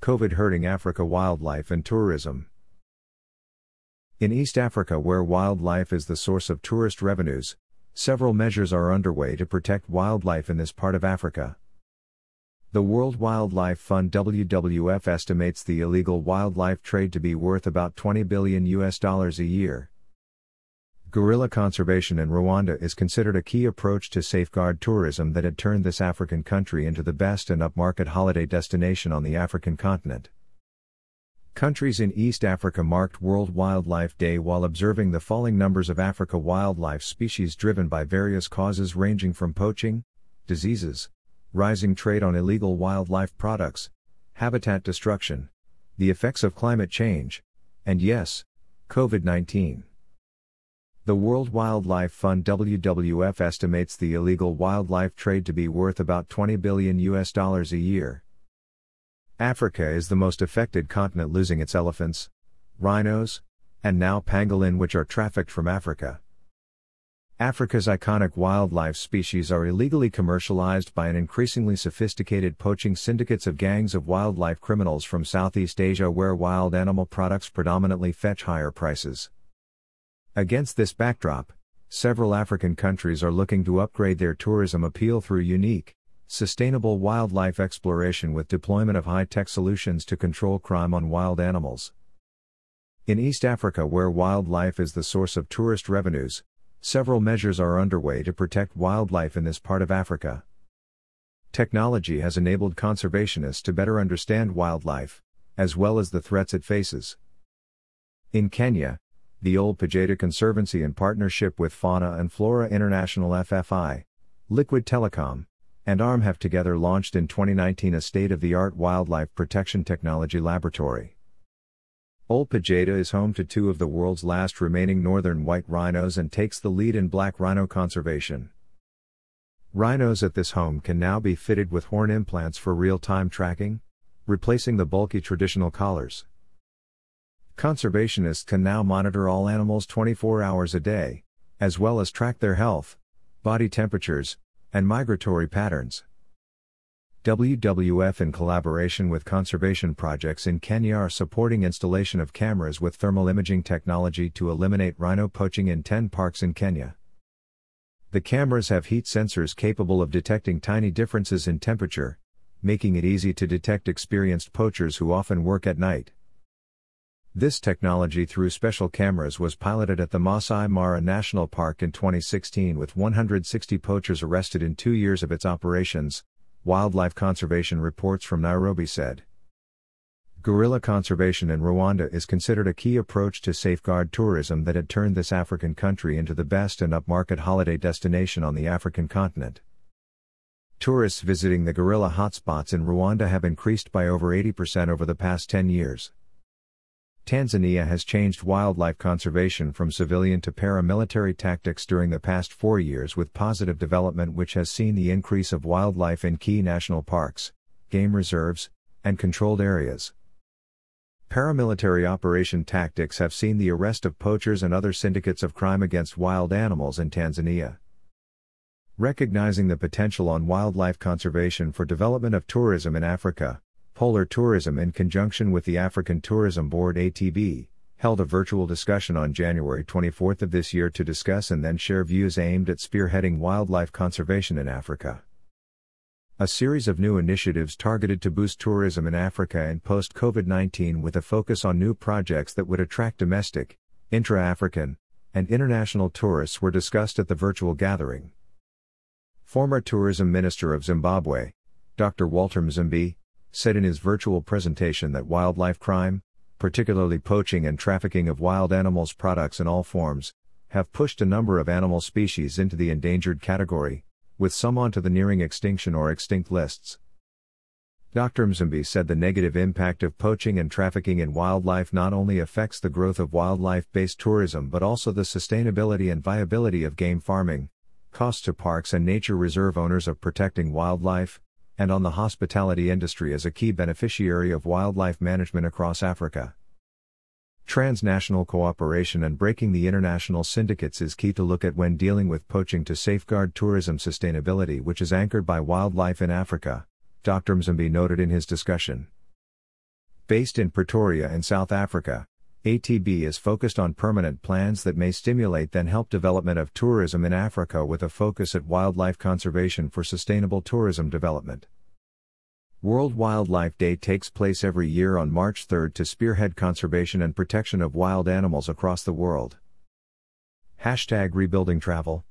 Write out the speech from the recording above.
COVID hurting Africa wildlife and tourism. In East Africa, where wildlife is the source of tourist revenues, several measures are underway to protect wildlife in this part of Africa. The World Wildlife Fund WWF estimates the illegal wildlife trade to be worth about 20 billion US dollars a year. Gorilla conservation in Rwanda is considered a key approach to safeguard tourism that had turned this African country into the best and upmarket holiday destination on the African continent. Countries in East Africa marked World Wildlife Day while observing the falling numbers of Africa wildlife species driven by various causes ranging from poaching, diseases, rising trade on illegal wildlife products, habitat destruction, the effects of climate change, and yes, COVID 19. The World Wildlife Fund WWF estimates the illegal wildlife trade to be worth about 20 billion US dollars a year. Africa is the most affected continent losing its elephants, rhinos, and now pangolin which are trafficked from Africa. Africa's iconic wildlife species are illegally commercialized by an increasingly sophisticated poaching syndicates of gangs of wildlife criminals from Southeast Asia where wild animal products predominantly fetch higher prices. Against this backdrop, several African countries are looking to upgrade their tourism appeal through unique, sustainable wildlife exploration with deployment of high tech solutions to control crime on wild animals. In East Africa, where wildlife is the source of tourist revenues, several measures are underway to protect wildlife in this part of Africa. Technology has enabled conservationists to better understand wildlife, as well as the threats it faces. In Kenya, the Ol Pejeta Conservancy in partnership with Fauna and Flora International FFI, Liquid Telecom, and ARM have together launched in 2019 a state of the art wildlife protection technology laboratory. Ol Pejeta is home to two of the world's last remaining northern white rhinos and takes the lead in black rhino conservation. Rhinos at this home can now be fitted with horn implants for real time tracking, replacing the bulky traditional collars. Conservationists can now monitor all animals 24 hours a day, as well as track their health, body temperatures, and migratory patterns. WWF in collaboration with conservation projects in Kenya are supporting installation of cameras with thermal imaging technology to eliminate rhino poaching in 10 parks in Kenya. The cameras have heat sensors capable of detecting tiny differences in temperature, making it easy to detect experienced poachers who often work at night. This technology through special cameras was piloted at the Masai Mara National Park in 2016 with 160 poachers arrested in two years of its operations, Wildlife Conservation Reports from Nairobi said. Gorilla conservation in Rwanda is considered a key approach to safeguard tourism that had turned this African country into the best and upmarket holiday destination on the African continent. Tourists visiting the gorilla hotspots in Rwanda have increased by over 80% over the past 10 years. Tanzania has changed wildlife conservation from civilian to paramilitary tactics during the past four years with positive development, which has seen the increase of wildlife in key national parks, game reserves, and controlled areas. Paramilitary operation tactics have seen the arrest of poachers and other syndicates of crime against wild animals in Tanzania. Recognizing the potential on wildlife conservation for development of tourism in Africa, Polar Tourism, in conjunction with the African Tourism Board ATB, held a virtual discussion on January 24 of this year to discuss and then share views aimed at spearheading wildlife conservation in Africa. A series of new initiatives targeted to boost tourism in Africa and post COVID 19 with a focus on new projects that would attract domestic, intra African, and international tourists were discussed at the virtual gathering. Former Tourism Minister of Zimbabwe, Dr. Walter Mzembi, said in his virtual presentation that wildlife crime, particularly poaching and trafficking of wild animals products in all forms, have pushed a number of animal species into the endangered category, with some onto the nearing extinction or extinct lists. Dr. Mzembi said the negative impact of poaching and trafficking in wildlife not only affects the growth of wildlife based tourism but also the sustainability and viability of game farming, costs to parks and nature reserve owners of protecting wildlife, and on the hospitality industry as a key beneficiary of wildlife management across Africa. Transnational cooperation and breaking the international syndicates is key to look at when dealing with poaching to safeguard tourism sustainability, which is anchored by wildlife in Africa, Dr. Mzembi noted in his discussion. Based in Pretoria in South Africa, ATB is focused on permanent plans that may stimulate then help development of tourism in Africa with a focus at wildlife conservation for sustainable tourism development. World Wildlife Day takes place every year on March 3 to spearhead conservation and protection of wild animals across the world. Hashtag Rebuilding Travel